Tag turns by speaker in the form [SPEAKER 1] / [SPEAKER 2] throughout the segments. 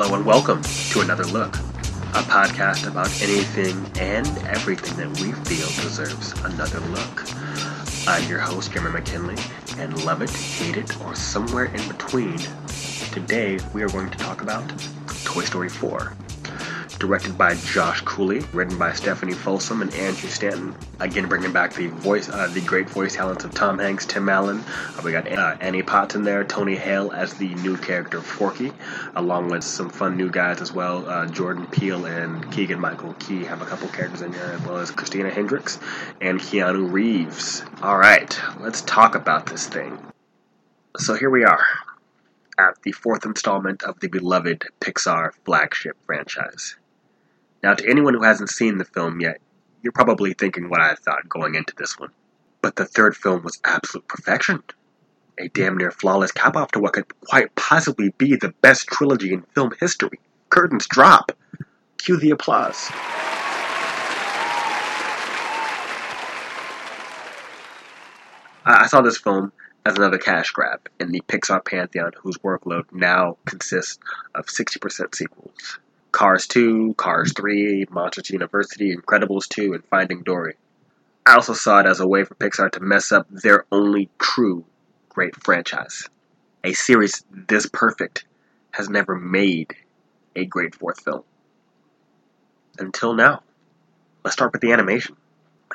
[SPEAKER 1] Hello and welcome to Another Look, a podcast about anything and everything that we feel deserves another look. I'm your host, Jeremy McKinley, and love it, hate it, or somewhere in between. Today we are going to talk about Toy Story 4 directed by Josh Cooley, written by Stephanie Folsom and Andrew Stanton. Again, bringing back the voice, uh, the great voice talents of Tom Hanks, Tim Allen. Uh, we got uh, Annie Potts in there, Tony Hale as the new character Forky, along with some fun new guys as well. Uh, Jordan Peele and Keegan Michael Key have a couple characters in there, as well as Christina Hendricks and Keanu Reeves. All right, let's talk about this thing. So here we are at the fourth installment of the beloved Pixar flagship franchise. Now, to anyone who hasn't seen the film yet, you're probably thinking what I thought going into this one. But the third film was absolute perfection. A damn near flawless cap off to what could quite possibly be the best trilogy in film history. Curtains drop. Cue the applause. I saw this film as another cash grab in the Pixar pantheon whose workload now consists of 60% sequels. Cars 2, Cars 3, Monsters University, Incredibles 2, and Finding Dory. I also saw it as a way for Pixar to mess up their only true great franchise. A series this perfect has never made a great fourth film. Until now. Let's start with the animation.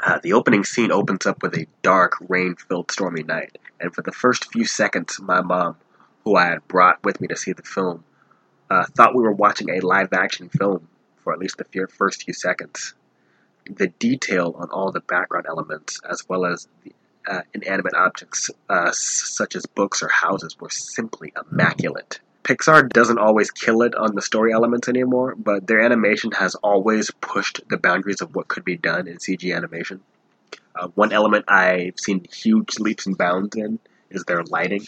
[SPEAKER 1] Uh, the opening scene opens up with a dark, rain filled, stormy night, and for the first few seconds, my mom, who I had brought with me to see the film, uh, thought we were watching a live action film for at least the first few seconds. The detail on all the background elements, as well as the uh, inanimate objects uh, such as books or houses, were simply immaculate. Pixar doesn't always kill it on the story elements anymore, but their animation has always pushed the boundaries of what could be done in CG animation. Uh, one element I've seen huge leaps and bounds in is their lighting.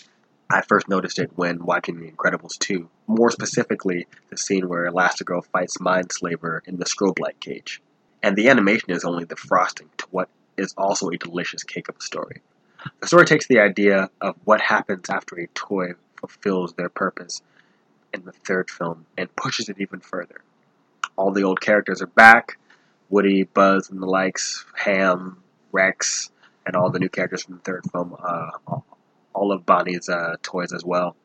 [SPEAKER 1] I first noticed it when watching The Incredibles 2. More specifically, the scene where Elastigirl fights Mindslaver in the strobe light cage. And the animation is only the frosting to what is also a delicious cake of a story. The story takes the idea of what happens after a toy fulfills their purpose in the third film and pushes it even further. All the old characters are back Woody, Buzz, and the likes, Hamm, Rex, and all the new characters from the third film uh, all of Bonnie's uh, toys as well.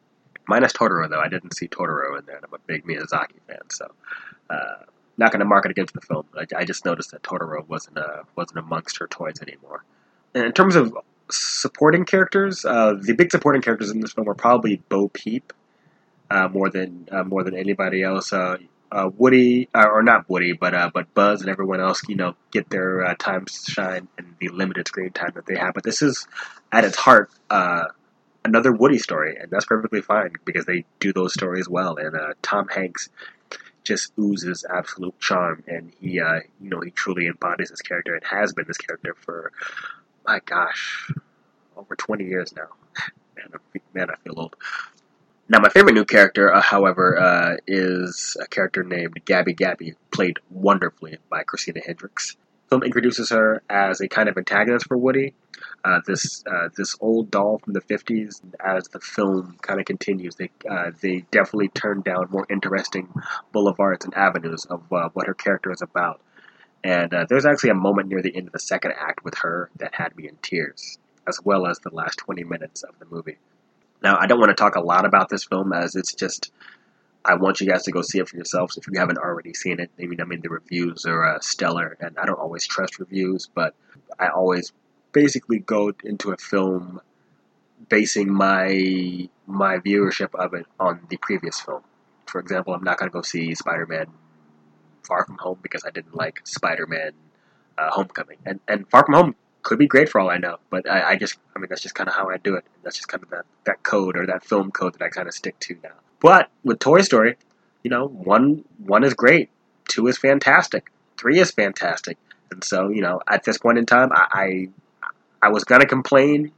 [SPEAKER 1] Minus Totoro, though. I didn't see Totoro in there, and I'm a big Miyazaki fan, so uh, not going to mark it against the film. I, I, just noticed that Totoro wasn't uh, wasn't amongst her toys anymore. And in terms of supporting characters, uh, the big supporting characters in this film were probably Bo Peep uh, more than uh, more than anybody else. Uh, Woody, or not Woody, but but Buzz and everyone else, you know, get their time to shine and the limited screen time that they have. But this is, at its heart, another Woody story, and that's perfectly fine because they do those stories well. And uh, Tom Hanks just oozes absolute charm, and he, uh, you know, he truly embodies this character and has been this character for, my gosh, over 20 years now. man, I, man, I feel old. Now, my favorite new character, uh, however, uh, is a character named Gabby Gabby, played wonderfully by Christina Hendricks film introduces her as a kind of antagonist for Woody. Uh, this uh, this old doll from the '50s. As the film kind of continues, they uh, they definitely turn down more interesting boulevards and avenues of uh, what her character is about. And uh, there's actually a moment near the end of the second act with her that had me in tears, as well as the last 20 minutes of the movie. Now, I don't want to talk a lot about this film as it's just I want you guys to go see it for yourselves if you haven't already seen it. I mean, I mean the reviews are uh, stellar, and I don't always trust reviews, but I always basically go into a film basing my my viewership of it on the previous film. For example, I'm not going to go see Spider-Man Far From Home because I didn't like Spider-Man uh, Homecoming, and and Far From Home could be great for all I know, but I, I just I mean that's just kind of how I do it. That's just kind of that that code or that film code that I kind of stick to now. But with Toy Story, you know, one one is great, two is fantastic, three is fantastic, and so you know, at this point in time, I I, I was gonna complain,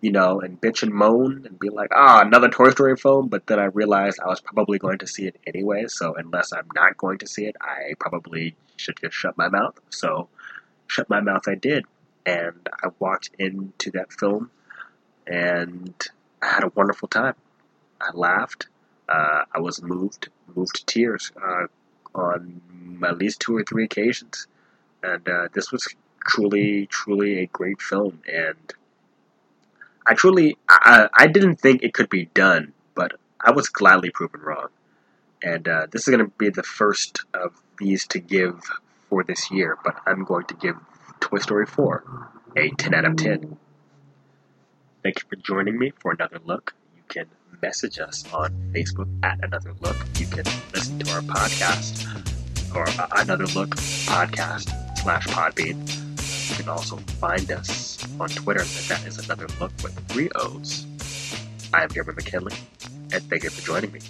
[SPEAKER 1] you know, and bitch and moan and be like, ah, oh, another Toy Story film, but then I realized I was probably going to see it anyway. So unless I'm not going to see it, I probably should just shut my mouth. So shut my mouth, I did, and I walked into that film, and I had a wonderful time. I laughed. Uh, I was moved moved to tears uh, on at least two or three occasions, and uh, this was truly truly a great film. And I truly I, I didn't think it could be done, but I was gladly proven wrong. And uh, this is going to be the first of these to give for this year, but I'm going to give Toy Story 4 a 10 out of 10. Thank you for joining me for another look. You can message us on Facebook at Another Look. You can listen to our podcast or uh, Another Look podcast slash Podbean. You can also find us on Twitter. That is Another Look with three O's. I am Jeremy McKinley, and thank you for joining me.